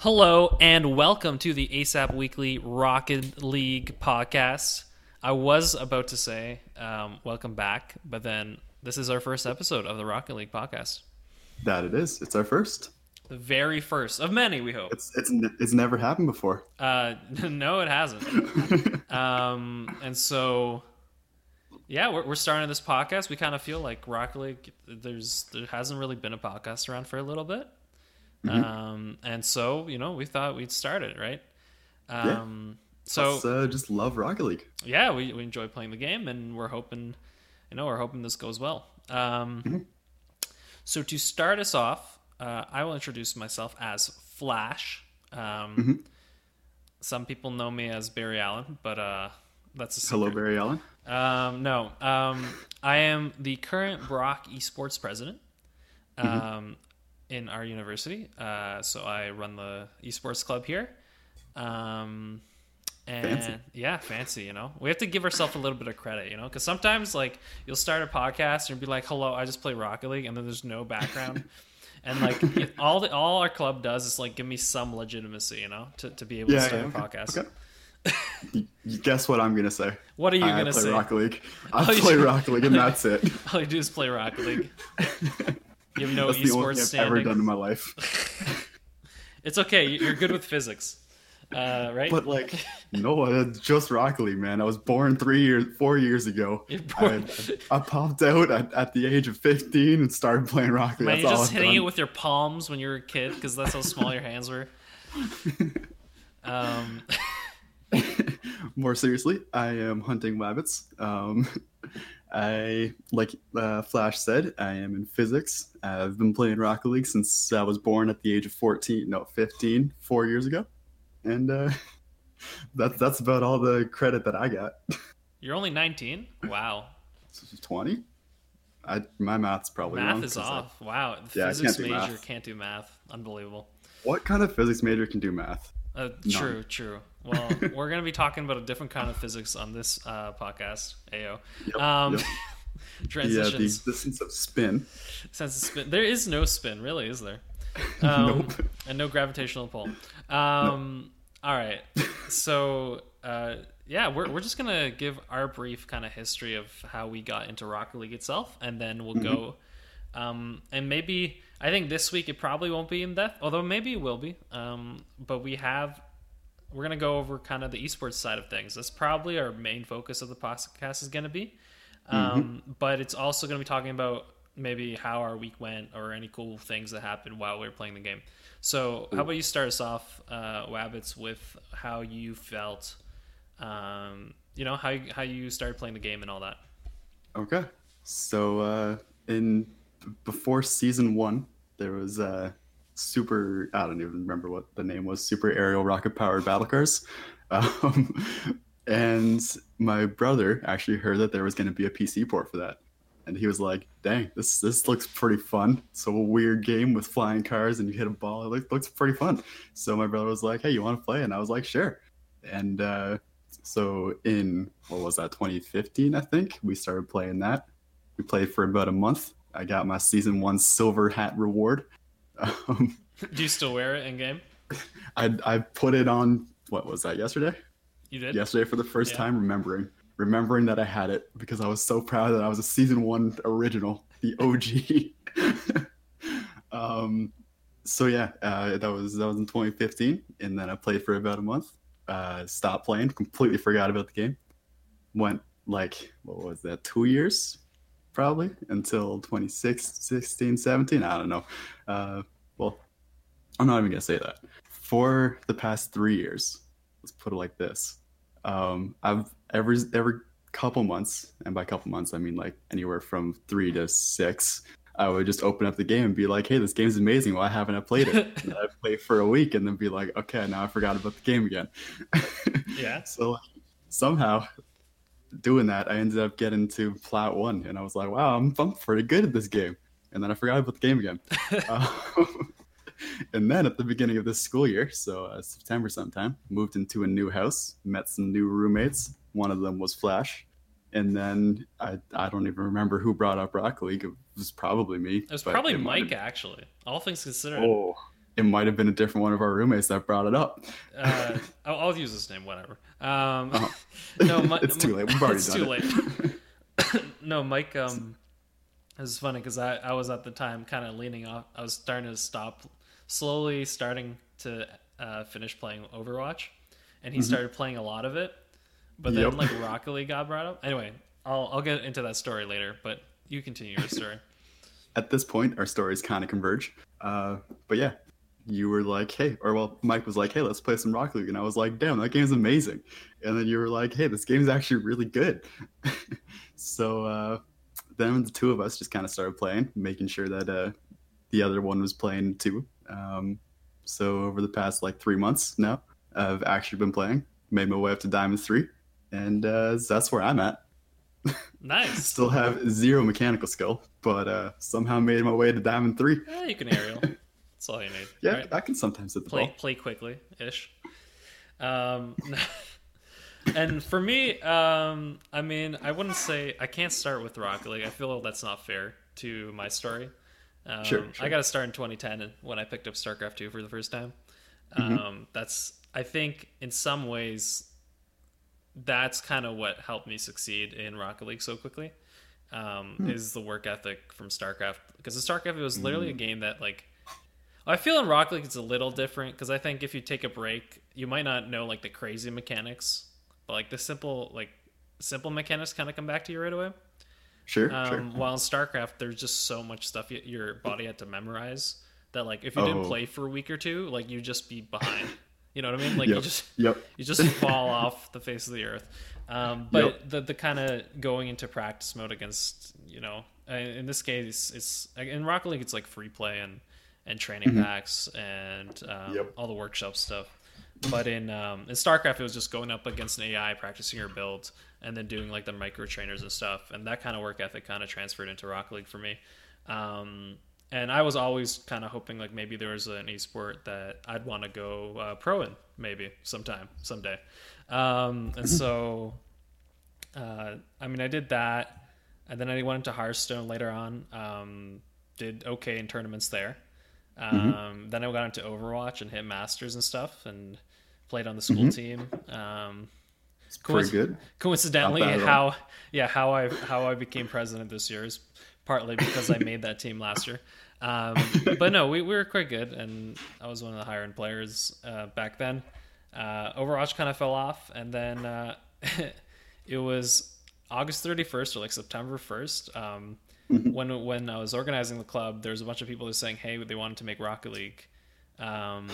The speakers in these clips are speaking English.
Hello and welcome to the ASAP Weekly Rocket League podcast. I was about to say um, welcome back, but then this is our first episode of the Rocket League podcast. That it is. It's our first. The very first of many, we hope. It's it's it's never happened before. Uh, no, it hasn't. um, and so, yeah, we're, we're starting this podcast. We kind of feel like Rocket League. There's there hasn't really been a podcast around for a little bit. Um, and so you know we thought we'd start it right. Um, so Let's, uh, just love Rocket League. yeah, we, we enjoy playing the game, and we're hoping, you know, we're hoping this goes well. Um, So to start us off, uh, I will introduce myself as Flash. Um, Some people know me as Barry Allen, but uh, that's a secret. Hello, Barry Allen. Um, no, um, I am the current Brock Esports president um, in our university. Uh, so I run the esports club here. Um, and Fancy. yeah, fancy. You know, we have to give ourselves a little bit of credit. You know, because sometimes like you'll start a podcast and be like, "Hello, I just play Rocket League," and then there's no background. And like all the all our club does is like give me some legitimacy, you know, to, to be able to Yeah, start yeah, a okay, podcast. okay. Guess what I'm gonna say? What are you I gonna play say? Rocket League. I play do? Rocket League, and that's it. All you do is play Rocket League. You have no that's the only thing I've ever done in my life. It's okay. You're good with physics, uh, right? But like, no, it's just Rocket League, man. I was born three years, four years ago. I, I popped out at, at the age of 15 and started playing Rocket League. Man, you're all just I've hitting done. it with your palms when you were a kid because that's how small your hands were. Um, More seriously, I am hunting rabbits. Um, I, like uh, Flash said, I am in physics. I've been playing Rocket League since I was born at the age of 14, no, 15, four years ago. And uh, that's, that's about all the credit that I got. you're only 19. Wow, 20? I, my math's probably math wrong. is 'cause I- off. Wow, the Yeah, physics can't major math. can't do math. Unbelievable. what kind of physics major can do math? Uh, true, true. Well, we're gonna be talking about a different kind of physics on this uh, podcast. Ao. Yep, Um, yep. The, uh, the transitions. existence of spin. Sense of spin. There is no spin, really, is there? Um, Nope. And no gravitational pull. Um, All right. So, uh, yeah, we're, we're just going to give our brief kind of history of how we got into Rocket League itself, and then we'll go. Um, and maybe, I think this week it probably won't be in depth, although maybe it will be. Um, but we have. We're gonna go over kind of the esports side of things. That's probably our main focus of the podcast is gonna be. Um, But it's also going to be talking about maybe how our week went or any cool things that happened while we were playing the game. So, how about you start us off, uh, Wabbits, with how you felt, um, you know, how you, how you started playing the game and all that. Okay. So uh in before season one, there was uh super I don't even remember what the name was, super aerial rocket powered battle cars. Um, and my brother actually heard that there was gonna be a PC port for that. And he was like, dang, this this looks pretty fun. So a weird game with flying cars and you hit a ball. It looks, looks pretty fun. So my brother was like, hey, you want to play? And I was like, sure. And uh, so in what was that 2015 i think we started playing that we played for about a month i got my season one silver hat reward um, Do you still wear it in game? I, I put it on what was that yesterday You did. yesterday for the first Yeah. time remembering remembering that i had it because i was so proud that i was a season one original the og um so yeah uh, that was that was in 2015 and then i played for about a month uh stopped playing completely forgot about the game went like what was that two years probably until 2016 17 i don't know. Uh well i'm not even gonna say that. For the past three years let's put it like this. Um i've every every couple months and by couple months i mean like anywhere from three to six i would just open up the game and be like hey this game's amazing. Why haven't i played it? And i'd play for a week and then be like okay now i forgot about the game again. Yeah. so somehow doing that i ended up getting to plat one and i was like wow i'm, I'm pretty good at this game. And then i forgot about the game again. Um, and then at the beginning of this school year so uh, september sometime moved into a new house met some new roommates. One of them was flash. And then i, I don't even remember who brought up Rocket League. It was probably me It was probably it might Mike, have- actually. All things considered. oh it might have been a different one of our roommates that brought it up. Uh, I'll, I'll use this name, whatever. Um, Uh-huh. no, Mi- it's too late. We've already it's done too it. late. no, Mike. Um, it was funny because I, I was at the time kind of leaning off. I was starting to stop, slowly starting to uh, finish playing Overwatch, and he started playing a lot of it. But then Mm-hmm. Yep. like Rocket League got brought up. Anyway, I'll I'll get into that story later. But you continue your story. At this point, our stories kind of converge. Uh, but yeah, you were like, hey, or well, Mike was like, hey, let's play some Rocket League, and I was like, damn, that game's amazing. And then you were like, hey, this game's actually really good. so uh, then the two of us just kind of started playing, making sure that uh, the other one was playing too. Um, so over the past like three months now, I've actually been playing, made my way up to Diamond Three, and uh, that's where I'm at. Nice. Still have zero mechanical skill, but uh, somehow made my way to Diamond Three. Yeah, you can aerial. That's all you need. Yeah, right? I can sometimes hit the play ball. play quickly ish. Um, and for me, um, I mean, I wouldn't say I can't start with Rocket League. I feel that's not fair to my story. Um, Sure, sure. I got to start in 2010 when I picked up StarCraft 2 for the first time. Mm-hmm. Um, that's I think in some ways that's kind of what helped me succeed in Rocket League so quickly. Um, Hmm. Is the work ethic from StarCraft because the StarCraft it was literally Hmm. a game that like I feel in Rocket League it's a little different because I think if you take a break, you might not know like the crazy mechanics, but like the simple like simple mechanics kind of come back to you right away. Sure, Um, sure. While in StarCraft, there's just so much stuff y- your body had to memorize that like if you didn't Oh. play for a week or two, like you'd just be behind. You know what I mean? Like you just Yep. you just fall off the face of the earth. Um, but Yep. the the kind of going into practice mode against you know uh, in this case it's in Rocket League it's like free play and and training packs and um, Mm-hmm. Yep. all the workshop stuff. But in um, in StarCraft it was just going up against an AI, practicing your build, and then doing like the micro trainers and stuff. And that kind of work ethic kind of transferred into Rocket League for me. Um, and I was always kind of hoping like maybe there was an esport that I'd want to go uh, pro in maybe sometime someday. Um, and so, uh, I mean, I did that, and then I went into Hearthstone later on. Um, did okay in tournaments there. Um, Then I got into Overwatch and hit Masters and stuff, and played on the school team. Um, It's pretty coinc- good. coincidentally, Not bad at how yeah how I how I became president this year is partly because I made that team last year. Um, but no, we, we were quite good, and I was one of the higher end players uh, back then. Uh, Overwatch kind of fell off, and then uh, it was August 31st or like September 1st. Um, when when I was organizing the club, there was a bunch of people who were saying, "Hey, they wanted to make Rocket League, um,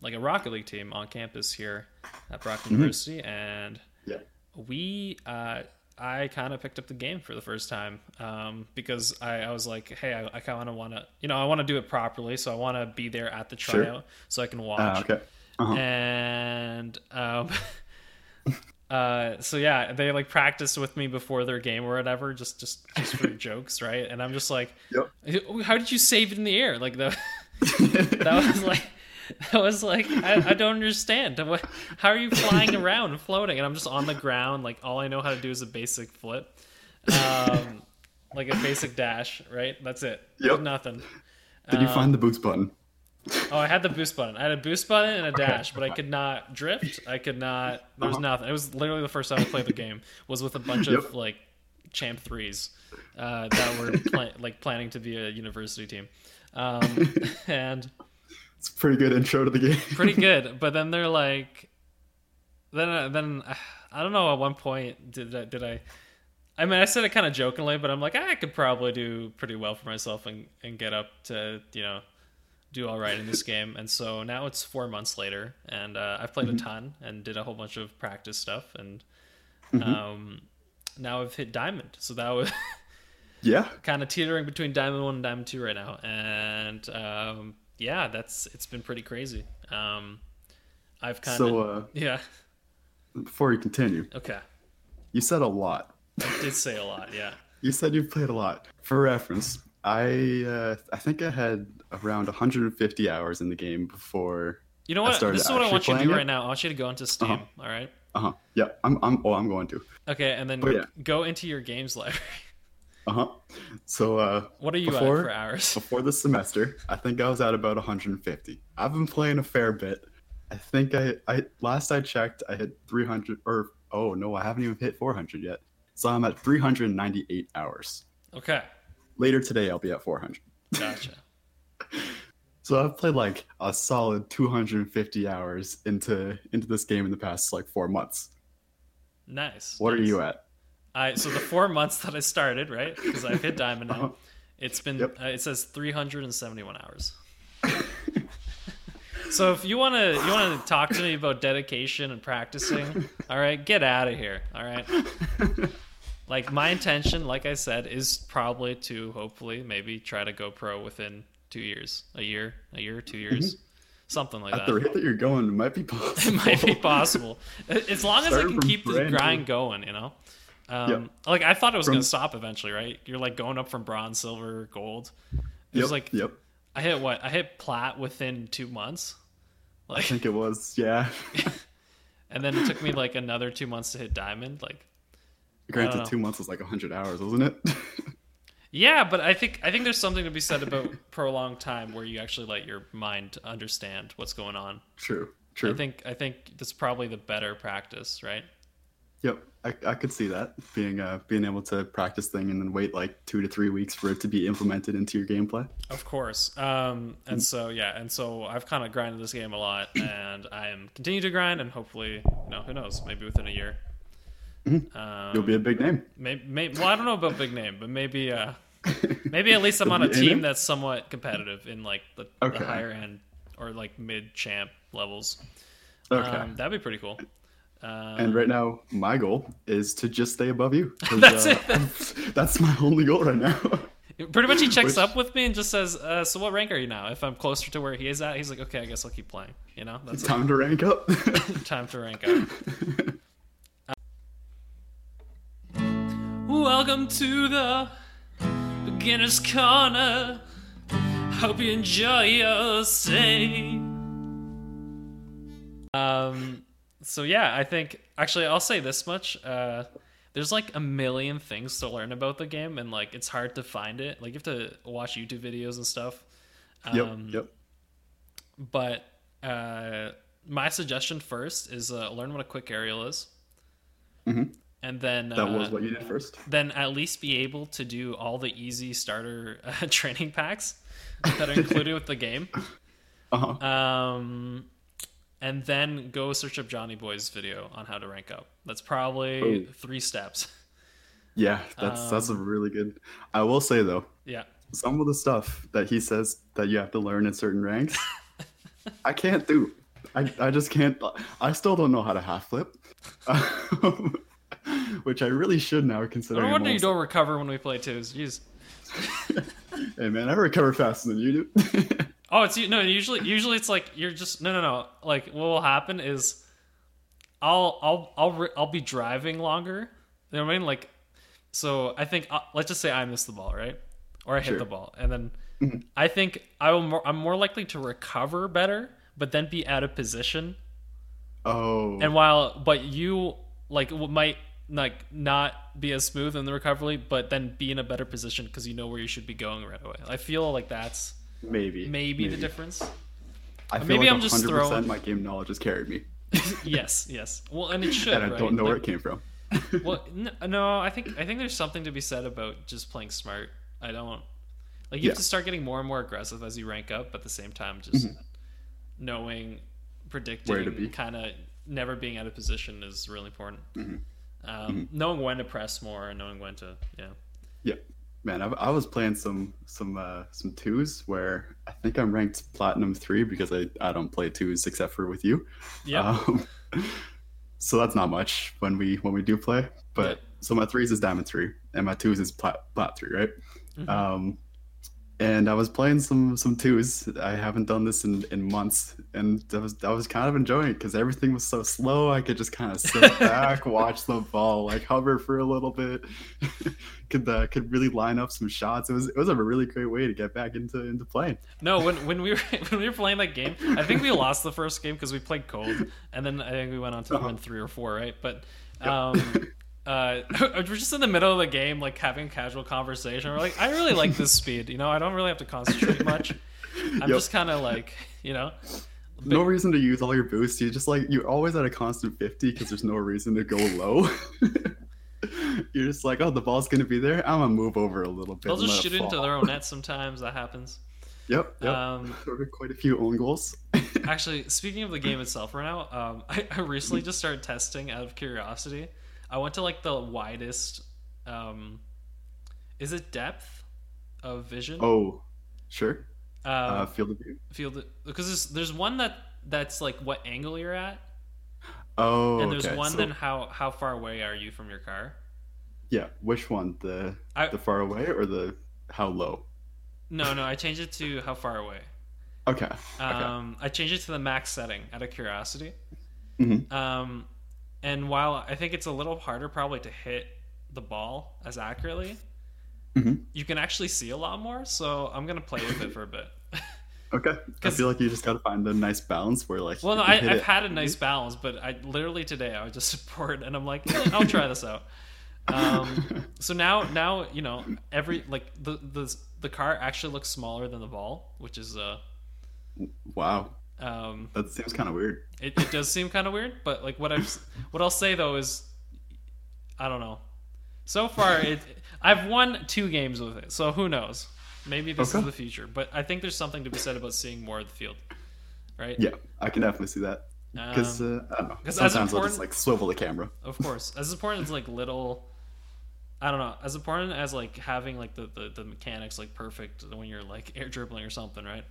like a Rocket League team on campus here at Brock University," and Yeah. we uh, I kind of picked up the game for the first time um, because I, I was like, hey, I, I kind of want to, you know, I want to do it properly, so I want to be there at the Sure. tryout so I can watch. Ah, okay. Uh-huh. And um, uh, so yeah, they like practice with me before their game or whatever, just just just for jokes, right? And I'm just like, Yep. how did you save it in the air? Like the that was like that was like I, I don't understand what how are you flying around and floating and i'm just on the ground like all i know how to do is a basic flip um like a basic dash right that's it Yep. nothing Did you Um, find the boost button? Oh i had the boost button i had a boost button and a dash but i could not drift i could not there was Uh-huh. nothing it was literally the first time i played the game was with a bunch of like champ threes uh, that were pla- like planning to be a university team um, and It's a pretty good intro to the game. pretty good. But then they're like, then uh, then uh, I don't know. At one point, did I, did I? I mean, I said it kind of jokingly, but I'm like, I could probably do pretty well for myself and and get up to you know do all right in this game. And so now it's four months later, and uh, I've played a ton and did a whole bunch of practice stuff, and um, now I've hit diamond. So that was. yeah. kind of teetering between Diamond One and Diamond Two right now, and um, yeah, that's it's been pretty crazy. Um, I've kind of So uh, yeah before you continue, okay. you said a lot. I did say a lot, yeah. You said you've played a lot. For reference, I uh, I think I had around 150 hours in the game before. You know what? This is what I want you to do playing it. right now. I want you to go into Steam. Uh-huh. all right. Uh huh. Yeah. I'm. I'm. Oh, I'm going to. Okay, and then yeah. go into your games library. Uh huh. So uh, What are you Before- at for hours? before the semester, I think I was at about 150. I've been playing a fair bit. I think I, I last I checked, I hit 300 or oh no, I haven't even hit 400 yet. So I'm at 398 hours. Okay, Later today, I'll be at 400. gotcha. So I've played like a solid 250 hours into into this game in the past like four months. Nice. What are you at? I so the four months that I started right because I've hit diamond Uh-huh. now. It's been Yep. uh, it says 371 hours. so if you want to you want to talk to me about dedication and practicing, all right, get out of here. All right. Like my intention, like I said, is probably to hopefully maybe try to go pro within two years, a year, a year, two years, something like At that. the rate that you're going, it might be possible. It might be possible as long as I can keep the brand new. grind going. You know, um, Yep. like I thought it was From- going to stop eventually, right? You're like going up from bronze, silver, gold. It Yep, was like yep. I hit what? I hit plat within two months, I think it was. Yeah. and then it took me like another two months to hit diamond. Like, Granted, two months was like 100 hours, wasn't it? yeah, but I think I think there's something to be said about prolonged time where you actually let your mind understand what's going on. true. True. I think I think that's probably the better practice, right? Yep, I, I could see that being uh being able to practice thing and then wait like two to three weeks for it to be implemented into your gameplay. Of course. Um, and so yeah, and so I've kind of grinded this game a lot, and I am continue to grind, and hopefully, you know, who knows, maybe within a year. Um, You'll be a big name. maybe, maybe, well, I don't know about big name, but maybe, uh, maybe at least I'm on a You'll be in team that's somewhat competitive in like the, Okay. the higher end or like mid champ levels. Okay. Um, that'd be pretty cool. Um, and right now, my goal is to just stay above you. That's uh, it. That's my only goal right now. Pretty much, he checks Which- up with me and just says, uh, "So what rank are you now?" If I'm closer to where he is at, he's like, "Okay, I guess I'll keep playing." You know, that's it. Time to rank up. time to rank up. Welcome to the beginner's corner. Hope you enjoy your stay. Um. So yeah, I think actually I'll say this much. Uh, there's like a million things to learn about the game, and like it's hard to find it. Like you have to watch YouTube videos and stuff. yep. Um, Yep. But uh, my suggestion first is uh, learn what a quick aerial is, Mhm. And then That uh, was what you did first. then at least be able to do all the easy starter uh, training packs that are included with the game. Uh huh. Um, and then go search up Johnnyboi's video on how to rank up. That's probably Oh. three steps. Yeah, that's that's a um, really good. I will say though, Yeah. some of the stuff that he says that you have to learn in certain ranks, I can't do. I, I just can't. I still don't know how to half flip, which I really should now No. I'm wonder you don't recover when we play twos. Jeez. Hey man, I recover faster than you do. Oh, it's no. Usually, usually it's like you're just no, no, no. Like what will happen is, I'll, I'll, I'll, I'll be driving longer. You know what I mean? Like, so I think uh, let's just say I miss the ball, right? Or I hit Sure. the ball, and then I think I will. More, I'm more likely to recover better, but then be out of position. oh, And while, but you like might like not be as smooth in the recovery, but then be in a better position because you know where you should be going right away. I feel like that's maybe maybe, the difference. I feel maybe like I'm just 100% throwing- my game knowledge has carried me, yes, yes. Well, and it should. and I right? don't know where it came from. well, no, I think I think there's something to be said about just playing smart. I don't like you have to start getting more and more aggressive as you rank up, but at the same time, just knowing, predicting, Mm-hmm. To be. kind of never being out of position is really important. Mm-hmm. Um, Knowing when to press more and knowing when to, yeah. Yeah, man, I, I was playing some some uh, some twos where I think I'm ranked platinum three because I, I don't play twos except for with you. Yeah. Um, so that's not much when we when we do play. But Yeah. so my threes is diamond three and my twos is plat plat three, right? Mhm. Um, and I was playing some some twos. I haven't done this in, in months, and I was I was kind of enjoying it because everything was so slow. I could just kind of sit back, watch the ball, like hover for a little bit. could uh, could really line up some shots. It was it was a really great way to get back into into playing. No, when when we were when we were playing that game, I think we lost the first game because we played cold, and then I think we went on to Uh-huh. win three or four, right? But Yep. um, uh, we're just in the middle of the game, like having casual conversation. We're like, I really like this speed. You know, I don't really have to concentrate much. I'm Yep. just kind of like, you know, no reason to use all your boosts. You just like you're always at a constant 50 because there's no reason to go low. you're just like, oh, the ball's gonna be there. I'm gonna move over a little bit. they'll just shoot it into their own net sometimes. That happens. Yep, yep. Um, There were quite a few own goals. Actually, speaking of the game itself right now, um, I, I recently just started testing out of curiosity. I went to like the widest. Um, is it depth of vision? oh, sure. um, Uh, field of view. field because there's, there's one that that's like what angle you're at, Oh, and there's okay. one so- then how how far away are you from your car? yeah. Which one? The I- the far away or the how low? No, no, I changed it to how far away. Okay. Okay. Um, I changed it to the max setting out of curiosity. Mhm. Um, and while I think it's a little harder probably to hit the ball as accurately, Mhm. you can actually see a lot more. So I'm gonna play with it for a bit. Okay. I feel like you just got to find a nice balance where like. well, no, I, I've it- had a nice balance, but I literally today I was just support and I'm like, "Eh, I'll try this out. Um, so now, now you know every like the the the car actually looks smaller than the ball, which is uh Wow, um that seems kind of weird. It, it does seem kind of weird, but like what I've what I'll say though is, I don't know. So far, it I've won two games with it, so who knows? Maybe this Okay. is the future. But I think there's something to be said about seeing more of the field, right? Yeah, I can definitely see that. Because Um, uh, I don't know. Sometimes I'll just like swivel the camera. of course, as important as like little. I don't know. As important as like having like the, the, the mechanics like perfect when you're like air dribbling or something, right?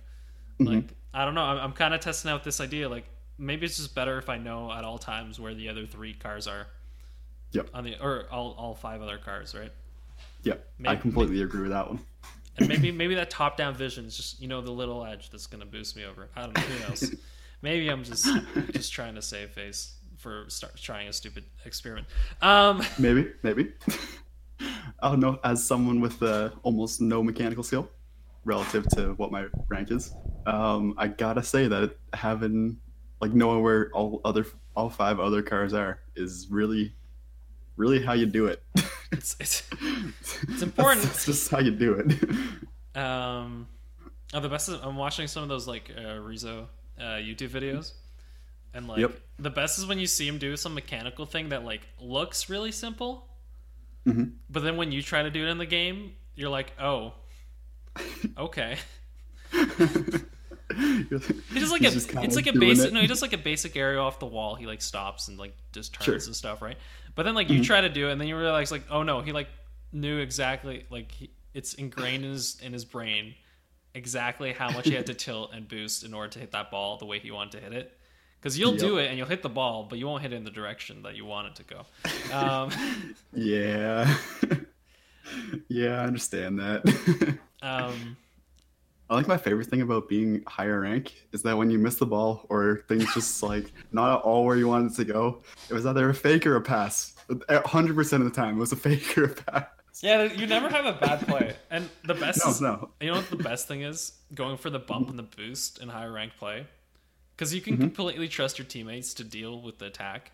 Mm-hmm. Like I don't know. I'm, I'm kind of testing out this idea. Like maybe it's just better if I know at all times where the other three cars are. Yep. On the or all, all five other cars, right? I Maybe- completely agree with that one. And maybe maybe that top down vision is just you know the little edge that's gonna boost me over. I don't know. Who knows? maybe I'm just just trying to save face for start trying a stupid experiment. Um. Maybe, maybe. I don't know. As someone with uh, almost no mechanical skill relative to what my rank is, um, I gotta say that having like knowing where all other all five other cars are is really, really how you do it. It's, it's it's important. That's, just how you do it. Um, oh, the best is I'm watching some of those like uh, Rizzo uh, YouTube videos, and like Yep. the best is when you see him do some mechanical thing that like looks really simple, Mhm. but then when you try to do it in the game, you're like, oh, okay. He does like a just it's like a basic it. no he does like a basic aerial off the wall he like stops and like just turns Sure. Mm-hmm. and stuff right but then like you try to do it and then you realize like oh no he like knew exactly like he, it's ingrained in his in his brain exactly how much he had to tilt and boost in order to hit that ball the way he wanted to hit it because you'll do it and you'll hit the ball but you won't hit it in the direction that you want it to go um, Yeah. yeah, I understand that. Um, I think my favorite thing about being higher rank is that when you miss the ball or things just like not at all where you wanted to go, it was either a fake or a pass. 100% of the time, it was a fake or a pass. yeah you never have a bad play and the best No, is no. You know what the best thing is? Going for the bump and the boost in higher rank play. Because you can Mm-hmm. completely trust your teammates to deal with the attack.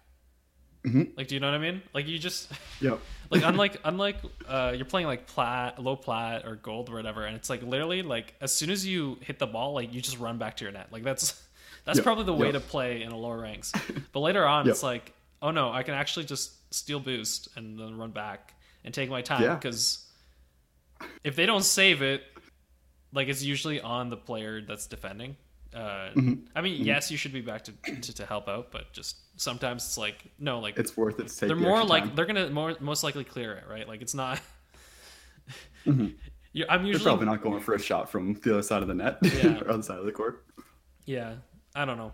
Mhm. Like, do you know what I mean? Like, you just yeah. like unlike unlike uh, you're playing like plat, low plat, or gold or whatever, and it's like literally like as soon as you hit the ball, like you just run back to your net. Like that's that's Yep, probably the way yep. to play in a lower ranks. But later on, Yep. it's like, oh no, I can actually just steal boost and then run back and take my time Yeah. because if they don't save it, like it's usually on the player that's defending. Uh, Mm-hmm. I mean, yes, you should be back to, to to help out, but just sometimes it's like no, like It's worth it to take they're more like time. they're gonna more most likely clear it, right? Like it's not. Mhm. You- I'm They're usually probably not going for a shot from the other side of the net Yeah. or other side of the court. yeah. I don't know.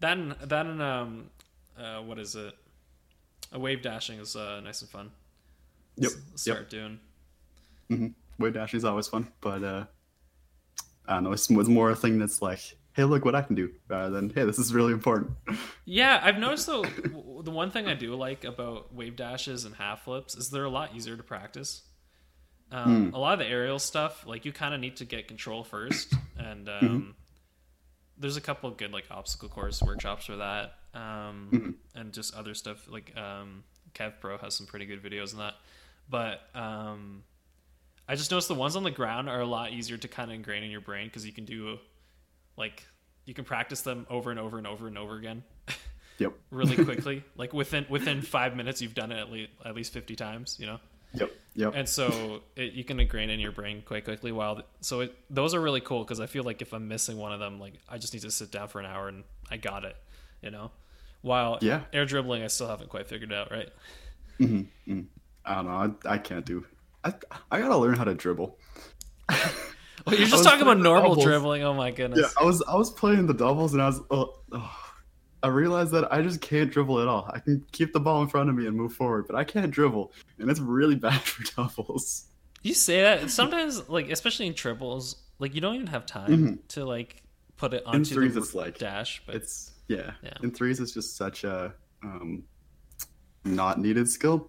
That and, that and um, uh, what is it? A wave dashing is uh, nice and fun. Yep. S- start doing. Wave dashing is always fun, but uh, I don't know. It's, it's more a thing that's like, hey, look what I can do, rather than hey, this is really important. Yeah, I've noticed though the one thing I do like about wave dashes and half flips is they're a lot easier to practice. Um, A lot of the aerial stuff, like you kind of need to get control first, and um, there's a couple of good like obstacle course workshops for that, um, and just other stuff like um, Kevpert has some pretty good videos on that. But um, I just noticed the ones on the ground are a lot easier to kind of ingrain in your brain because you can do like you can practice them over and over and over and over again. Yep. really quickly. like within within five minutes, you've done it at least at least fifty times. You know. Yep. Yep. and so it, you can ingrain in your brain quite quickly while so it, those are really cool because i feel like if i'm missing one of them like i just need to sit down for an hour and i got it you know while Yeah. air dribbling i still haven't quite figured out right Mhm, mhm. I don't know. I, I can't do. I I gotta learn how to dribble. well, you're just talking about normal doubles. dribbling oh my goodness Yeah, I was I was playing the doubles and I was. Oh, oh, I realized that I just can't dribble at all. I can keep the ball in front of me and move forward, but I can't dribble, and it's really bad for doubles. you say that sometimes like especially in triples like you don't even have time Mhm. to like put it In onto threes, the it's like dash but it's yeah. Yeah. In threes, it's just such a um, not needed skill.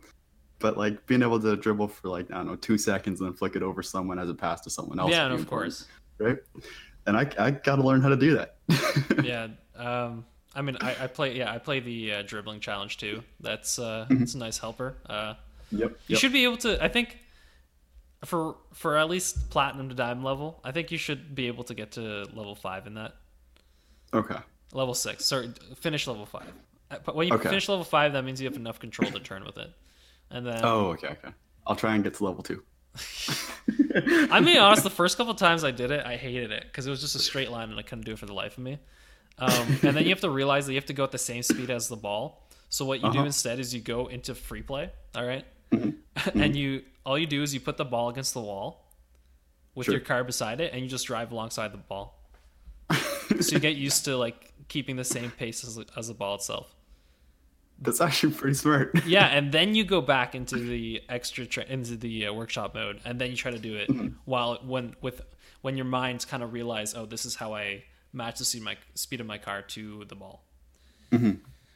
But like being able to dribble for like I don't know two seconds and then flick it over someone as a pass to someone else. yeah and of course right? And I I got to learn how to do that. yeah um i mean i, I play yeah i play the uh, dribbling challenge too that's uh Mm-hmm. it's a nice helper uh Yep. You yep. should be able to. I think for for at least platinum to diamond level, I think you should be able to get to level five in that. Okay. Level six, sorry, finish level five. Uh, But when you Okay. finish level five, that means you have enough control to turn with it. And then, Oh, okay, okay. I'll try and get to level two. I'm being honest. The first couple times I did it, I hated it because it was just a straight line and I couldn't do it for the life of me. Um, and then you have to realize that you have to go at the same speed as the ball. So what you do Uh-huh. instead is you go into free play. All right? Mm-hmm. and you all you do is you put the ball against the wall with Sure. your car beside it, and you just drive alongside the ball. so you get used to like keeping the same pace as, as the ball itself. That's actually pretty smart. Yeah, and then you go back into the extra tra- into the uh, workshop mode, and then you try to do it Mm-hmm. while when with when your minds kind of realize, oh, this is how I match the speed of my speed of my car to the ball. Mm-hmm.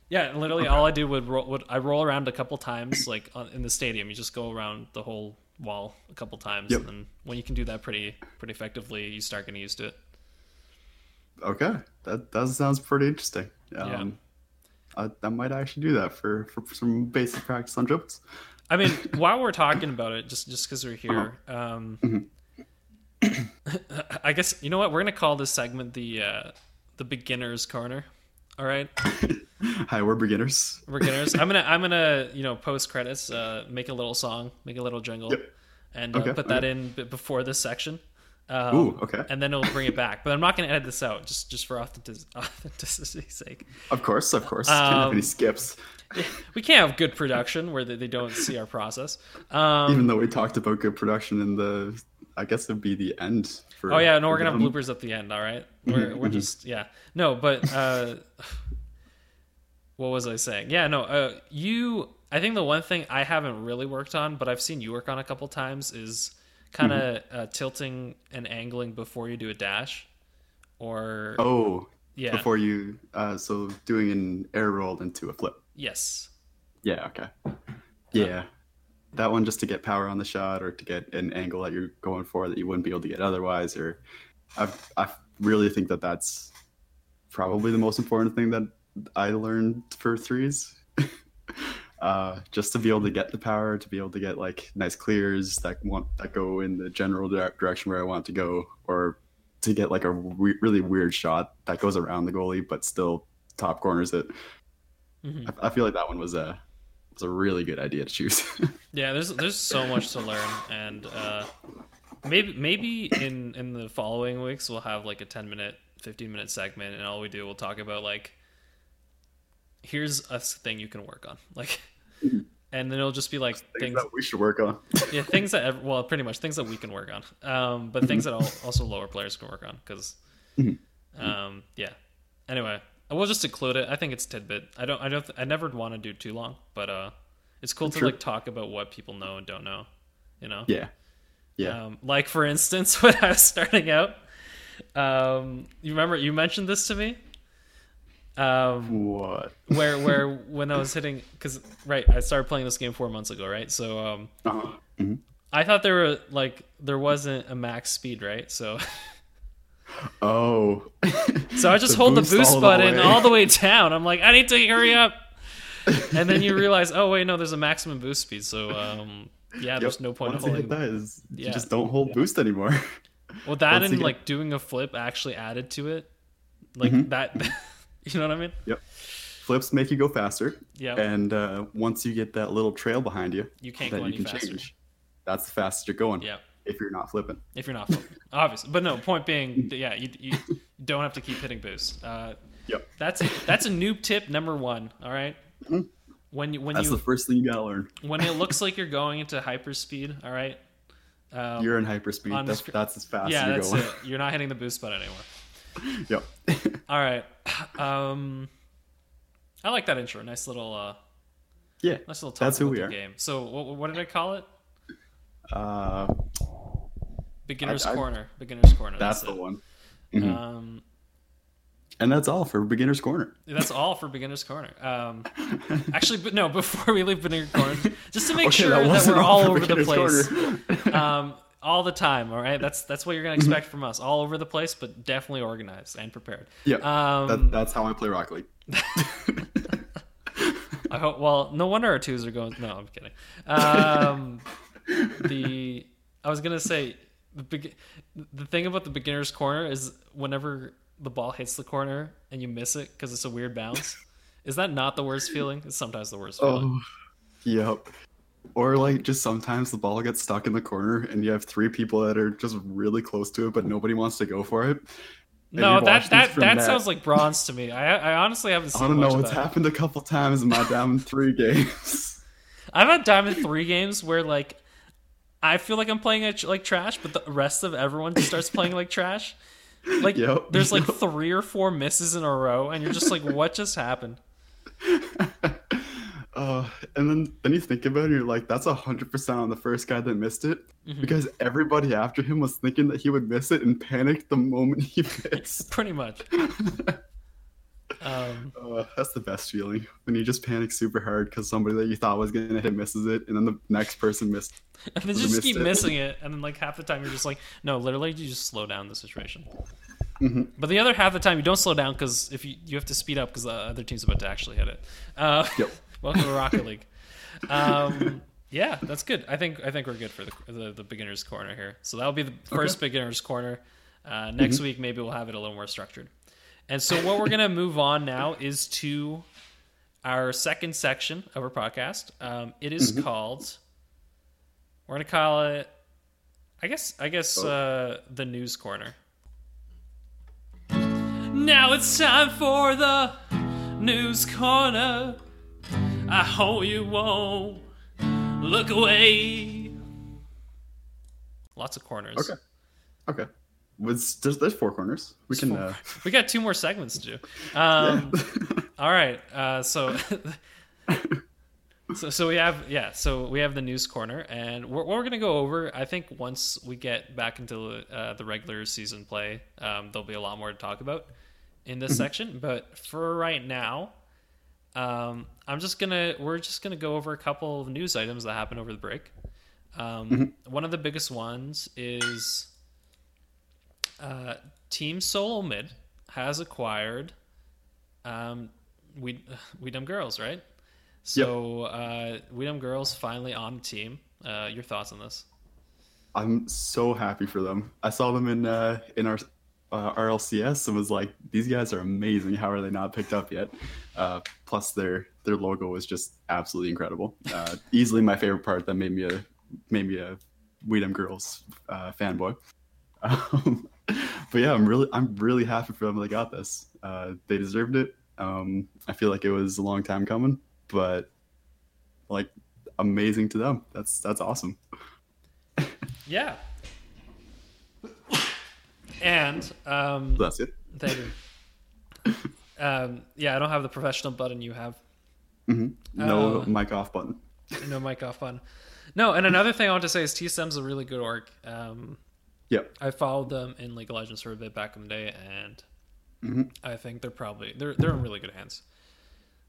Yeah, literally, all I do would, roll, would I roll around a couple times, like on, in the stadium. You just go around the whole wall a couple times, Yep. and then when you can do that pretty pretty effectively, you start getting used to it. Okay, that that sounds pretty interesting. Yeah. Um, I, I might actually do that for, for some basic practice on dribbles. I mean, while we're talking about it, just just because we're here, Uh-huh. um, Mm-hmm. I guess you know what we're gonna call this segment the uh, the beginners corner. All right, Hi, we're beginners. beginners. I'm gonna I'm gonna you know post credits, uh, make a little song, make a little jingle, Yep. and uh, Okay, put that okay. in b- before this section. Um, Ooh, okay. And then it'll bring it back, but I'm not gonna edit this out just just for authentic- authenticity's sake. Of course, of course. Um, any skips. We can't have good production where they, don't see our process. Um, Even though we talked about good production in the, I guess it'd be the end. For, Oh yeah, no, we're gonna have bloopers at the end. All right, we're we're just yeah, no, but uh, what was I saying? Yeah, no, uh, you. I think the one thing I haven't really worked on, but I've seen you work on a couple times, is kind of uh, tilting and angling before you do a dash, or Oh, yeah, before you, uh, so doing an air roll into a flip. yes, Yeah, okay. Yeah. That one just to get power on the shot or to get an angle that you're going for that you wouldn't be able to get otherwise. Or I I really think that that's probably the most important thing that I learned for threes. uh, just to be able to get the power, to be able to get like nice clears that want that go in the general dire- direction where I want to go, or to get like a we- really weird shot that goes around the goalie but still top corners it. Mhm. I, I feel like that one was a was a really good idea to choose. yeah. There's there's so much to learn, and uh, maybe maybe in in the following weeks we'll have like a 10 minute 15 minute segment and all we do we'll talk about like here's a thing you can work on. Like and then it'll just be like things things that we should work on. yeah things that well pretty much things that we can work on. Um but things that also lower players can work on because Mhm. um yeah. Anyway i will just include it i think it's tidbit. I don't i don't i never want to do too long but uh it's cool to Sure. like talk about what people know and don't know you know? Yeah, yeah. um, like for instance, when I was starting out, um, you remember you mentioned this to me, um, what? where where when I was hitting because right, I started playing this game four months ago, right? So um, Uh-huh. Mhm. I thought there were like there wasn't a max speed, right? So Oh. so I just The hold the boost boost all button way. all the way down. I'm like, I need to hurry up. and then you realize, oh wait, no, there's a maximum boost speed, so um, yeah, there's no point in Once you holding. hit that, is Yeah. you just don't hold boost anymore. Well, that once and get- like doing a flip actually added to it, like Mhm. that. you know what I mean? Yep. Flips make you go faster, Yeah. and uh, once you get that little trail behind you, You can't go you any can faster. change. That's the fastest you're going. Yeah. If you're not flipping. If you're not flipping, obviously. But no, point being, yeah, you, you don't have to keep hitting boost. Uh, Yep. that's that's a noob tip number one. All right. When you when That's you the first thing you gotta learn. when it looks like you're going into hyperspeed, all right. Um, You're in hyperspeed. That's, scr- that's as fast yeah, as you're that's going. it. You're not hitting the boost button anymore. Yep. All right. Um, I like that intro. Nice little, uh, yeah. nice little talk That's who we the are. game. So, what, what did I call it? Uh, Beginner's I- corner. Beginner's corner. that's That's, the it. one. Mhm. Um, and that's all for beginner's corner. that's all for beginner's corner. Um, actually, but no. Before we leave beginner's corner, just to make Okay, sure that that, we're all all over the place, um, all the time. All right. That's that's what you're gonna expect from us. All over the place, but definitely organized and prepared. Yeah. Um, that, that's how I play Rocket League. I hope. Well, no wonder our twos are going. No, I'm kidding. Um, the I was gonna say the big, the thing about the beginner's corner is whenever the ball hits the corner and you miss it because it's a weird bounce. Is that not the worst feeling? It's sometimes the worst feeling. Oh, yep. Or like just sometimes the ball gets stuck in the corner and you have three people that are just really close to it, but nobody wants to go for it. And no, that that that that- sounds like bronze to me. I I honestly haven't seen I don't know. It's happened a couple times in my Diamond Three games. I've had Diamond three games where like I feel like I'm playing it like trash, but the rest of everyone just starts playing like trash. Like Yep. there's like three or four misses in a row, and you're just like, what just happened? Uh, and then then you think about it, you're like, that's hundred percent on the first guy that missed it, Mm-hmm. because everybody after him was thinking that he would miss it and panicked the moment he missed. Pretty much. Um, Uh, that's the best feeling when you just panic super hard because somebody that you thought was gonna hit misses it, and then the next person missed. and then just keep it. missing it, and then like half the time you're just like, no, literally, you just slow down the situation. Mhm. But the other half the time you don't slow down because if you you have to speed up because the other team's about to actually hit it. Uh, Yep. Welcome to Rocket League. Um, yeah, that's good. I think I think we're good for the the, the beginners corner here. So that'll be the first beginners corner. Uh, next Mm-hmm. week maybe we'll have it a little more structured. And so what we're gonna move on now is to our second section of our podcast. Um, it is Mm-hmm. called. We're gonna call it. I guess. I guess Oh. uh, the news corner. Now it's time for the news corner. I hope you won't look away. Lots of corners. Okay. Okay. Was there's there's four corners. We can. Uh, We got two more segments to do. Um, All right. Uh, so, so so we have yeah. So we have the news corner, and we're, what we're gonna go over. I think once we get back into uh, the regular season play, um, there'll be a lot more to talk about in this section. But for right now, um, I'm just gonna we're just gonna go over a couple of news items that happened over the break. Um, One of the biggest ones is uh, Team Solo Mid has acquired um, we Weedum Girls, right? So uh, Weedum Girls finally on the team. Uh, your thoughts on this? I'm so happy for them. I saw them in uh, in our uh, RLCS and was like, these guys are amazing. How are they not picked up yet? Uh, plus, their their logo was just absolutely incredible. Uh, easily my favorite part that made me a made me a Weedham Girls uh, fanboy. Um, but yeah, I'm really I'm really happy for them. They got this. Uh, they deserved it. Um, I feel like it was a long time coming, but like amazing to them. That's that's awesome. Yeah. And um, That's it. thank you. Um, yeah, I don't have the professional button you have. hmm No Uh, mic off button. No mic off button. No, and another thing I want to say is TSM's a really good org. Um, Yep. I followed them in League of Legends for a bit back in the day, and Mhm. I think they're probably they're they're in really good hands.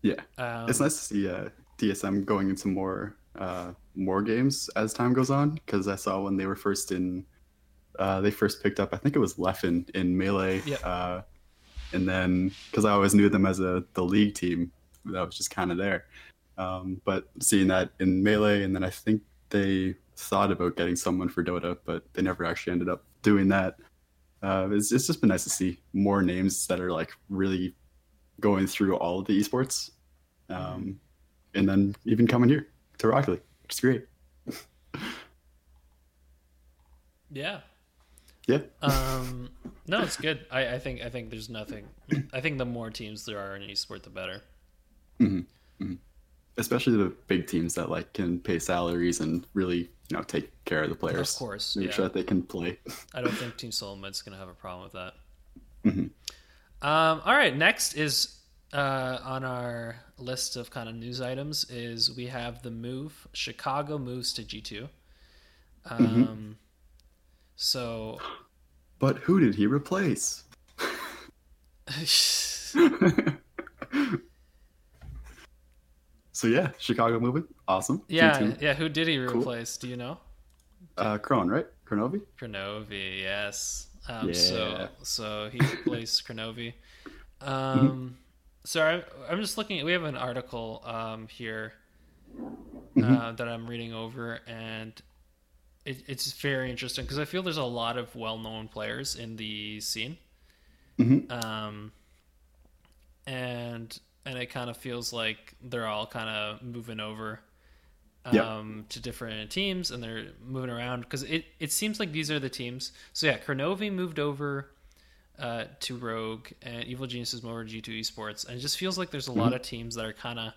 Yeah. Um, it's nice to see uh, TSM going into more uh, more games as time goes on because I saw when they were first in, uh, they first picked up I think it was Leffen in melee, Yep. uh, and then because I always knew them as a the league team that was just kind of there. Um, but seeing that in melee, and then I think they thought about getting someone for Dota, but they never actually ended up doing that. Uh, it's, it's just been nice to see more names that are like really going through all of the esports, um, and then even coming here to Rocket League, which is great. Yeah. Yeah. Um, no, it's good. I, I think I think there's nothing. I think the more teams there are in esport, the better. especially the big teams that like can pay salaries and really you know take care of the players. Of course, make yeah. sure that they can play. I don't think Team Solo Mid's going to have a problem with that. Mhm. Um, all right, next is uh, on our list of kind of news items is we have the move. Chicago moves to G two. Um, So, But who did he replace? so yeah, Chicago moving, awesome. yeah, G2. yeah. Who did he Cool. replace? Do you know? uh, Kron, right? Kronovi. Kronovi, yes. Um, Yeah. So so he replaced Kronovi. Um, so I, I'm just looking. At, We have an article um, here uh, that I'm reading over, and it, it's very interesting because I feel there's a lot of well-known players in the scene, Mhm. um, and and it kind of feels like they're all kind of moving over Yep. um, to different teams and they're moving around because it, it seems like these are the teams. So yeah, Kronovi moved over uh, to Rogue and Evil Geniuses moved over to G2 Esports, and it just feels like there's a lot of teams that are kind of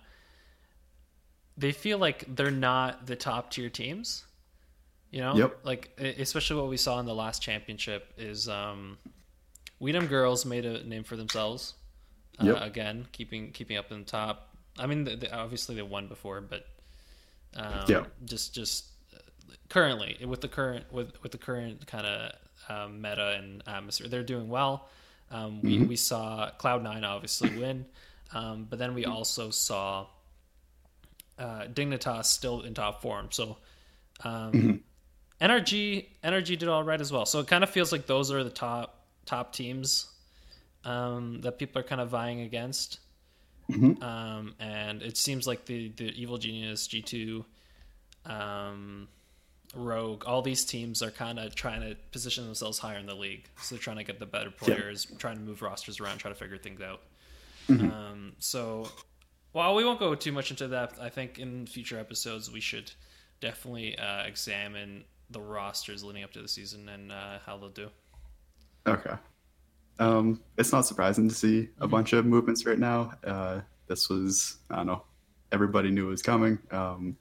they feel like they're not the top tier teams. You know, Yep. like especially what we saw in the last championship is um, We Dem Girlz made a name for themselves. Uh, Yep. Again, keeping keeping up in the top. I mean, they, they- obviously they won before, but um, Yeah. just just uh, currently with the current with with the current kind of um, meta and atmosphere, they're doing well. Um, we we saw Cloud Nine obviously win, um, but then we also saw uh, Dignitas still in top form. So um, NRG NRG did all right as well. So it kind of feels like those are the top top teams um, that people are kind of vying against. Mhm. Um, and it seems like the the Evil Genius G two, um, Rogue, all these teams are kind of trying to position themselves higher in the league. So they're trying to get the better players, trying to move rosters around, try to figure things out. Um, so while we won't go too much into that, I think in future episodes we should definitely uh, examine the rosters leading up to the season and uh, how they'll do. Okay. Um, it's not surprising to see a bunch of movements right now. Uh, this was, I don't know, everybody knew it was coming. Um,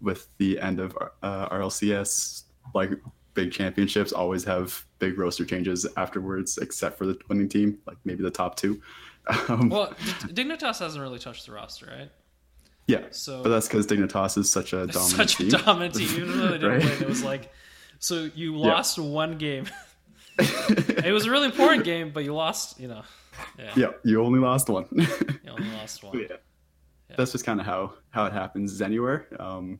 with the end of uh, RLCS, like big championships always have big roster changes afterwards, except for the winning team, like maybe the top two. Um, Well, Dignitas hasn't really touched the roster, right? Yeah, So but that's because Dignitas is such a dominant such team. a dominant team. Even though they didn't Right? win, it was like, so you lost one game. it was a really important game, but you lost. You know, yeah, yeah, you only lost one. you only lost one. yeah. That's just kind of how how it happens anywhere. Um,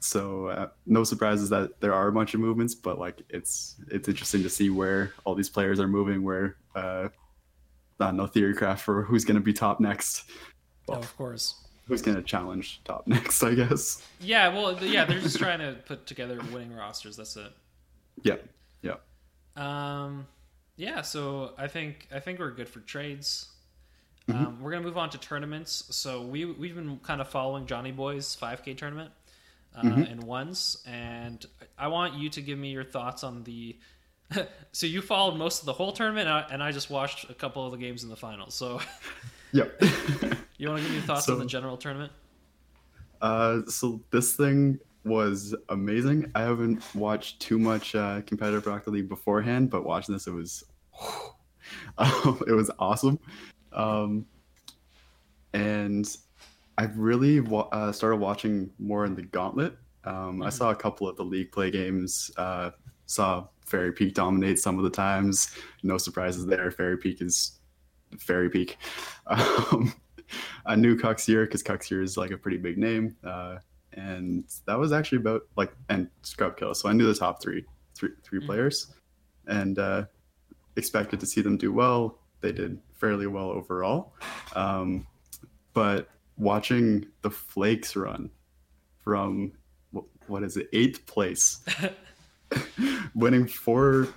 so uh, no surprises that there are a bunch of movements, but like it's it's interesting to see where all these players are moving. Where uh, I don't know theory craft for who's going to be top next, Oh, of course. Who's going to challenge top next. I guess. Yeah, well, yeah, they're just trying to put together winning rosters. That's it. Yeah, yeah. Um, yeah, so I think I think we're good for trades. Mm-hmm. Um, we're gonna move on to tournaments. So we we've been kind of following Johnnyboi's 5K tournament uh, Mm-hmm. in ones, and I want you to give me your thoughts on the. so you followed most of the whole tournament, and I, and I just watched a couple of the games in the finals. So Yep. you want to give me your thoughts on the general tournament? Uh, so this thing was amazing. I haven't watched too much uh, competitive Rocket League beforehand, but watching this, it was um, it was awesome. Um, and I've really wa- uh, started watching more in the Gauntlet. Um, I Mhm. saw a couple of the league play games. Uh, saw Fairy Peak dominate some of the times. No surprises there. Fairy Peak is Fairy Peak. Um, I knew Kuxir because Kuxir is like a pretty big name, uh, and that was actually about like and Scrub Kill. So I knew the top three, three, three Mhm. players, and uh, expected to see them do well. They did fairly well overall. Um, but watching the Flakes run from wh- what is it, eighth place, winning four,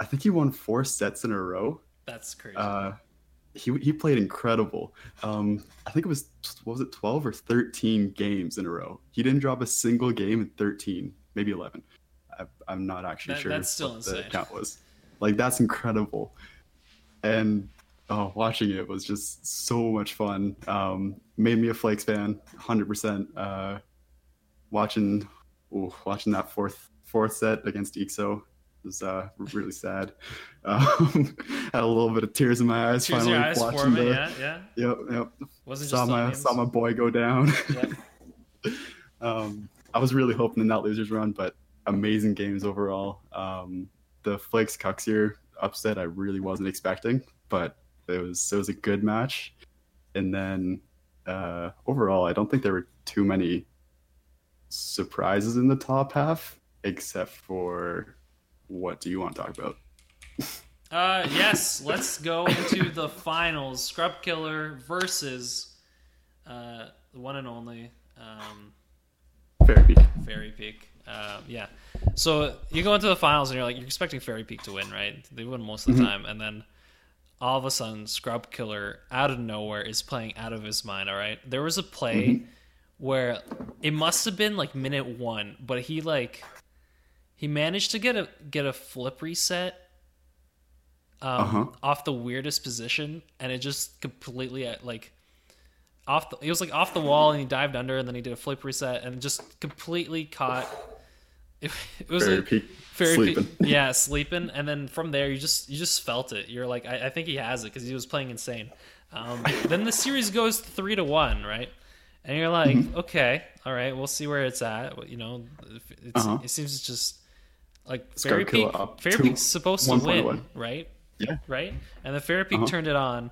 I think he won four sets in a row. That's crazy. Uh, he he played incredible. Um, I think it was what was it, twelve or thirteen games in a row. He didn't drop a single game in thirteen, maybe eleven. I, I'm not actually That- sure that's still what the count was. Like that's incredible, and oh, watching it was just so much fun. Um, made me a Flakes fan, hundred percent. Uh, watching, ooh, watching that fourth fourth set against Ixo was uh, really sad. Um, had a little bit of tears in my eyes. Tears finally eyes watching the, yeah, yeah. Yep, yep. Wasn't Saw just my onions. saw my boy go down. Yeah. um, I was really hoping in that losers run, but amazing games overall. Um, the Flakes Kuxir upset I really wasn't expecting, but it was it was a good match. And then uh, overall, I don't think there were too many surprises in the top half, except for what do you want to talk about? Uh, yes, let's go into the finals. Scrub Killa versus uh, the one and only um, Fair Peak. Fairy Peak. Um, yeah. So you go into the finals and you're like, you're expecting Fairy Peak to win, right? They win most of the time. And then all of a sudden, Scrub Killa out of nowhere is playing out of his mind, all right? There was a play where it must have been like minute one, but he like, he managed to get a get a flip reset um, Uh-huh. off the weirdest position, and it just completely uh, like off. The, it was like off the wall, and he dived under, and then he did a flip reset, and just completely caught. It, it was a, Peak Fairy sleeping. Yeah, sleeping, and then from there you just you just felt it. You're like, I, I think he has it because he was playing insane. Um, then the series goes three to one, right? And you're like, Mm-hmm. okay, all right, we'll see where it's at. You know, it's, Uh-huh. it seems it's just like Fairy Peak. Fairy Peak's supposed to win, 1.1. right? Yeah. right? And the Fairy Peak Uh-huh. turned it on.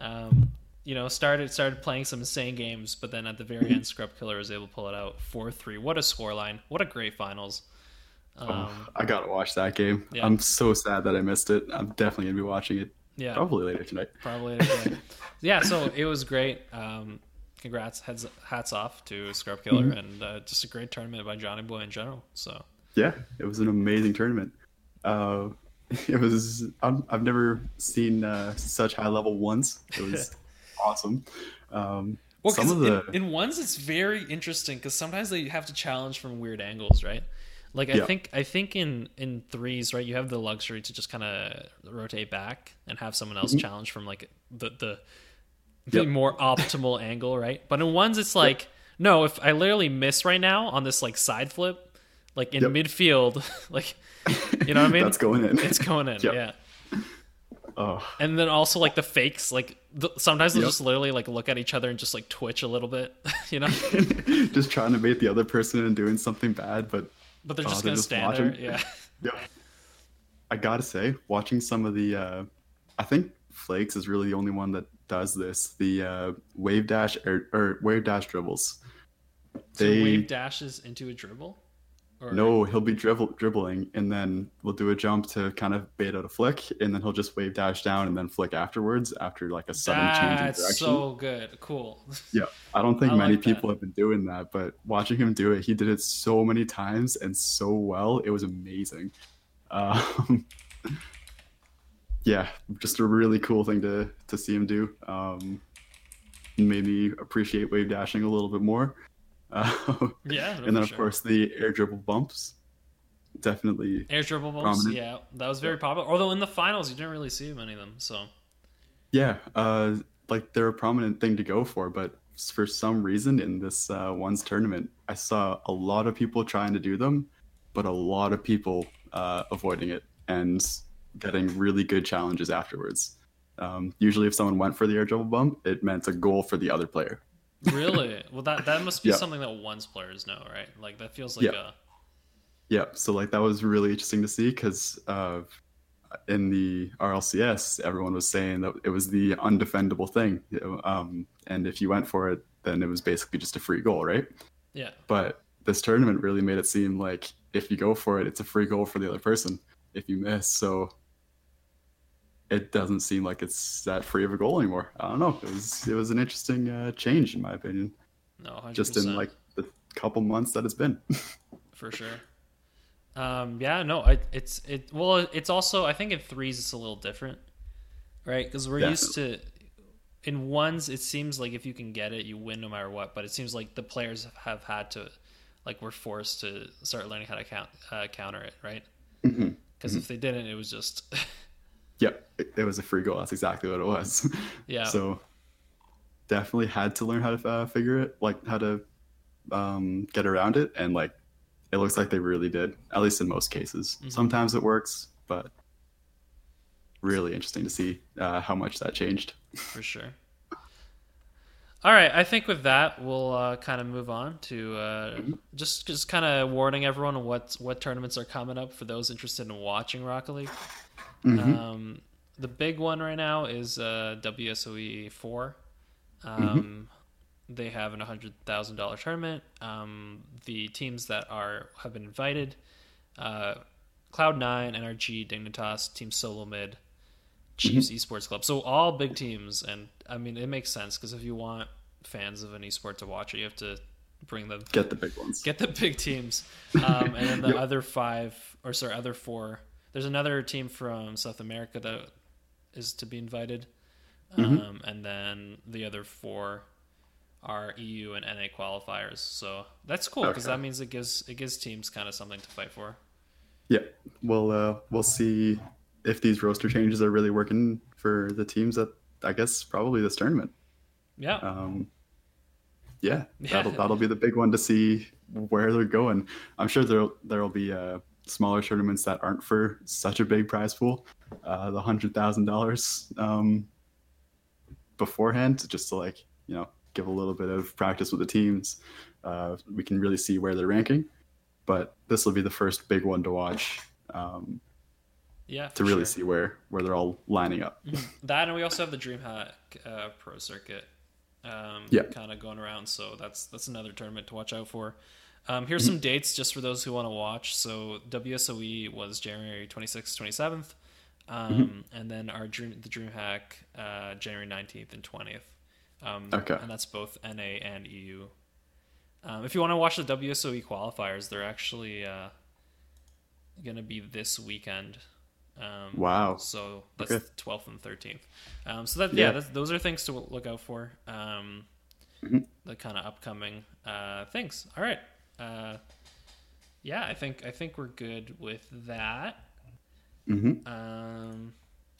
Um, you know, started started playing some insane games, but then at the very end, Scrub Killa was able to pull it out four three. What a scoreline! What a great finals! Um, Oh, I gotta watch that game. yeah. I'm so sad that I missed it. I'm definitely gonna be watching it yeah, probably later tonight. probably. okay. yeah, so it was great. Um, congrats, heads, hats off to Scrub Killa, Mm-hmm. and uh, just a great tournament by Johnnyboi in general. So Yeah, it was an amazing tournament. Uh, it was. I'm, I've never seen uh, such high level ones. It was awesome. Um, Well, some of the in, in ones it's very interesting because sometimes they have to challenge from weird angles, right? Like I Yeah. think I think in in threes, right, you have the luxury to just kind of rotate back and have someone else challenge from like the the, the Mm-hmm. Yep. more optimal angle, right? But in ones, it's like no, if I literally miss right now on this like side flip, like in Yep. midfield, like you know what I mean? that's going in. It's going in, Yep. yeah. oh, And then also like the fakes, like the, sometimes they'll Yep. just literally like look at each other and just like twitch a little bit, you know. just trying to bait the other person and doing something bad, but But they're Oh, just they're gonna just stand watching? there. Yeah. yeah. I gotta say, watching some of the, uh, I think Flakes is really the only one that does this. The uh, wave dash or, or wave dash dribbles. So They wave dashes into a dribble. Or, No, he'll be dribble, dribbling, and then we'll do a jump to kind of bait out a flick, and then he'll just wave dash down and then flick afterwards after like a sudden change in That's direction. so good. Cool. Yeah, I don't think I many like people have been doing that, but watching him do it, he did it so many times and so well. It was amazing. Um, yeah, just a really cool thing to to see him do. Um, made me appreciate wave dashing a little bit more. Uh, Yeah. and then of sure. course the air dribble bumps, definitely air dribble bumps. prominent. Yeah, that was very popular. Although in the finals, you didn't really see many of them. So Yeah, uh, like they're a prominent thing to go for, but for some reason in this uh, one's tournament, I saw a lot of people trying to do them, but a lot of people uh, avoiding it and getting really good challenges afterwards. Um, usually, if someone went for the air dribble bump, it meant a goal for the other player. Really, well, that that must be Yeah. something that once players know, right? Like that feels like Yeah. a Yeah, so like that was really interesting to see because uh, in the RLCS, everyone was saying that it was the undefendable thing, um, and if you went for it, then it was basically just a free goal, right? yeah. but this tournament really made it seem like if you go for it, it's a free goal for the other person if you miss. So it doesn't seem like it's that free of a goal anymore. I don't know. It was it was an interesting uh, change in my opinion. No, 100%. Just in like the couple months that it's been. for sure. Um, yeah, no, I, it's it. Well, it's also I think in threes it's a little different, right? Because we're used to in ones. It seems like if you can get it, you win no matter what. But it seems like the players have had to, like, we're forced to start learning how to count uh, counter it, right? Because Mm-hmm. mm-hmm. if they didn't, it was just it, it, was a free goal. That's exactly what it was. Yeah. So definitely had to learn how to uh, figure it, like how to um, get around it, and like it looks like they really did, at least in most cases. Mm-hmm. Sometimes it works, but really interesting to see uh, how much that changed. For sure. All right, I think with that we'll uh, kind of move on to uh, mm-hmm. just just kind of warning everyone what what tournaments are coming up for those interested in watching Rocket League. Mm-hmm. Um, the big one right now is uh, WSOE four. Um, mm-hmm. They have an hundred thousand dollar tournament. Um, the teams that are have been invited: uh, Cloud Nine, NRG, Dignitas, Team Solo Mid, Chiefs mm-hmm. Esports Club. So all big teams, and I mean it makes sense because if you want fans of an esport to watch it, you have to bring them get the big ones, get the big teams, um, and then the yep. other five or sorry, other four. There's another team from South America that is to be invited, mm-hmm. um, and then the other four are EU and NA qualifiers. So that's cool because okay. that means it gives it gives teams kind of something to fight for. Yeah, well, uh, we'll see if these roster changes are really working for the teams that I guess probably this tournament. Yeah. Um, yeah, yeah, that'll that'll be the big one to see where they're going. I'm sure there'll there'll be uh, smaller tournaments that aren't for such a big prize pool, uh, the hundred thousand um, dollars beforehand, just to like you know give a little bit of practice with the teams. Uh, we can really see where they're ranking, but this will be the first big one to watch. Um, yeah, to really sure. see where where they're all lining up. that and we also have the DreamHack uh, Pro Circuit. Um, yeah, kind of going around. So that's that's another tournament to watch out for. Um, here's some dates just for those who want to watch. So WSOE was January 26th, 27th, um, mm-hmm. and then our dream the DreamHack uh, January 19th and 20th. Um, okay, and that's both NA and EU. Um, if you want to watch the WSOE qualifiers, they're actually uh, going to be this weekend. Um, wow. So that's okay. 12th and 13th. Um, so that yeah, yeah those are things to look out for. Um, mm-hmm. The kind of upcoming uh, things. All right. Uh, yeah, I think I think we're good with that. Mm-hmm. Um,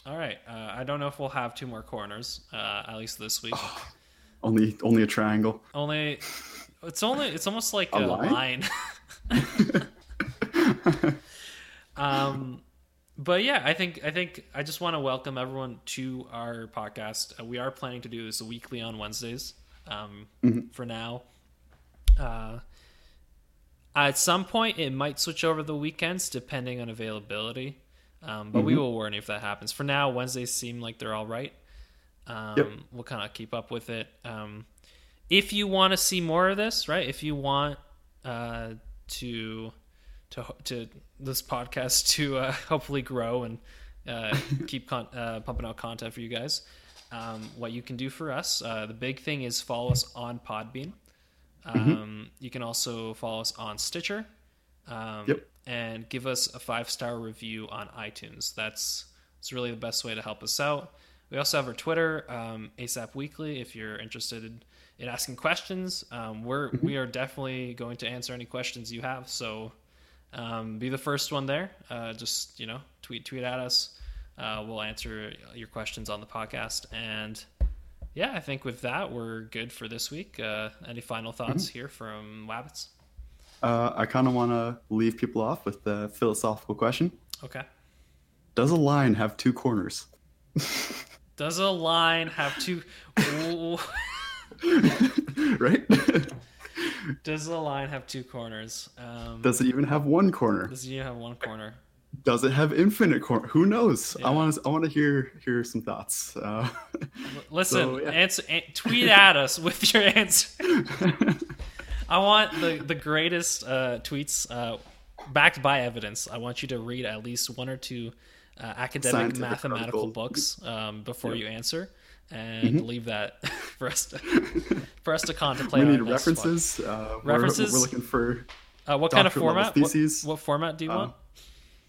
all right. Uh, I don't know if we'll have two more corners, uh, at least this week. Oh, only only a triangle. Only it's only it's almost like a, a line. line. um but yeah, I think I think I just want to welcome everyone to our podcast. Uh, we are planning to do this weekly on Wednesdays. Um, mm-hmm. For now, uh, at some point it might switch over the weekends depending on availability. Um, but mm-hmm. we will warn you if that happens. For now, Wednesdays seem like they're all right. Um, yep. We'll kind of keep up with it. Um, if you want to see more of this, right? If you want uh, to to to this podcast to uh, hopefully grow and uh, keep con- uh, pumping out content for you guys. Um, what you can do for us, uh, the big thing is follow us on Podbean. Um, Mm-hmm. You can also follow us on Stitcher. Um, Yep. And give us a five star review on iTunes. That's it's really the best way to help us out. We also have our Twitter, um, ASAP Weekly. If you're interested in, in asking questions, um, we're Mm-hmm. we are definitely going to answer any questions you have. So um, be the first one there. Uh, just you know, tweet tweet at us. Uh, we'll answer your questions on the podcast. And yeah, I think with that we're good for this week. Uh, any final thoughts Mm-hmm. here from Wabbits? Uh, I kind of want to leave people off with the philosophical question: Okay. Does a line have two corners? Does a line have two? right? Does a line have two corners? Um, Does it even have one corner? does it even have one corner? Does it have infinite corn? Who knows? Yeah. I want to. I want to hear hear some thoughts. Uh, Listen, So, yeah. answer, an- tweet at us with your answer. I want the the greatest uh, tweets uh, backed by evidence. I want you to read at least one or two uh, academic Scientific mathematical article. books um, before you answer, and leave that for us to for us to contemplate. we need next references. Uh, we're- References? We're, looking for Uh, what kind of format? What, what format do you Uh, want?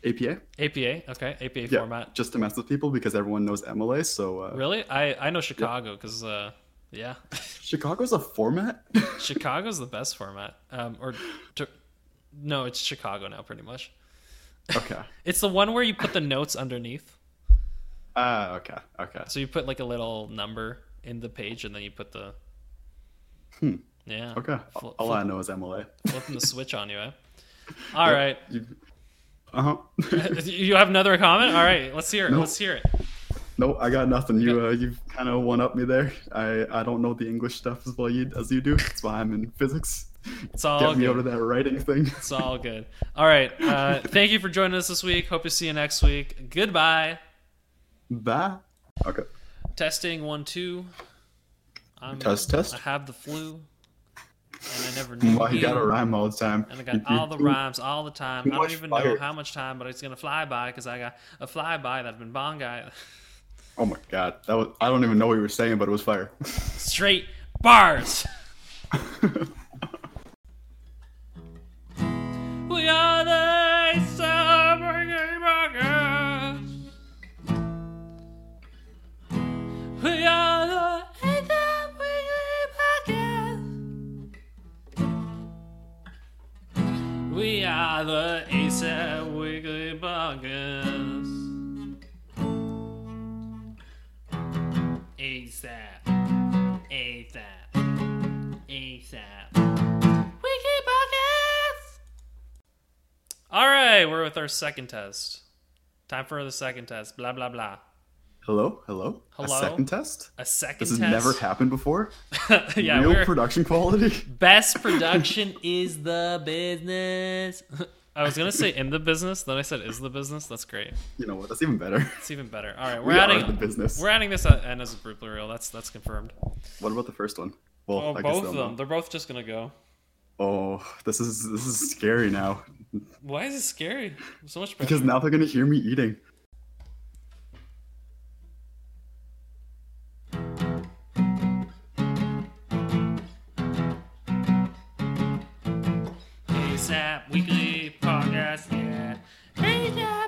APA. APA. Okay, APA Yeah, format. just to mess with people because everyone knows MLA. So uh, Really? I I know Chicago because uh, yeah, Chicago's a format. Chicago's the best format. Um, or to, no, it's Chicago now, pretty much. okay. It's the one where you put the notes underneath. Ah, okay, okay. So you put like a little number in the page, and then you put the. Hmm. Yeah. Okay. All I know is MLA. Flipping the switch on you, eh? All right. Uh huh. you have another comment? All right, let's hear it. Nope. Let's hear it. no, I got nothing. You uh, you kind of one up me there. I I don't know the English stuff as well you, as you do. That's why I'm in physics. It's all Get me good. out of that writing thing. It's all good. All right. Uh, thank you for joining us this week. Hope to see you next week. Goodbye. Bye. Okay. Testing one two. I'm, Test, test. I have the flu, and I never knew. Why you gotta rhyme all the time? And I got all the rhymes all the time. I don't even know how much time, but it's gonna fly by because I got a flyby that I've been bong guy. Oh my god, that was I don't even know what you were saying, but it was fire. Straight bars. We are The ASAP Weekly Podcast. ASAP. ASAP. ASAP. Weekly Podcast. All right, we're with our second test. Time for the second test. Blah blah blah. Hello, hello. Hello? A second test. A second This has test. never happened before. yeah, Real production quality. best production is the business. I was gonna say in the business, then I said is the business. That's great. You know what? That's even better. It's even better. All right, we're We adding the business. we're adding this and as a blooper reel. That's that's confirmed. What about the first one? Well, Oh, I guess both of them. They're both just gonna go. Oh, this is this is scary now Why is it scary? So much pressure. because now they're gonna hear me eating. weekly podcast. Yeah. Hey, guys.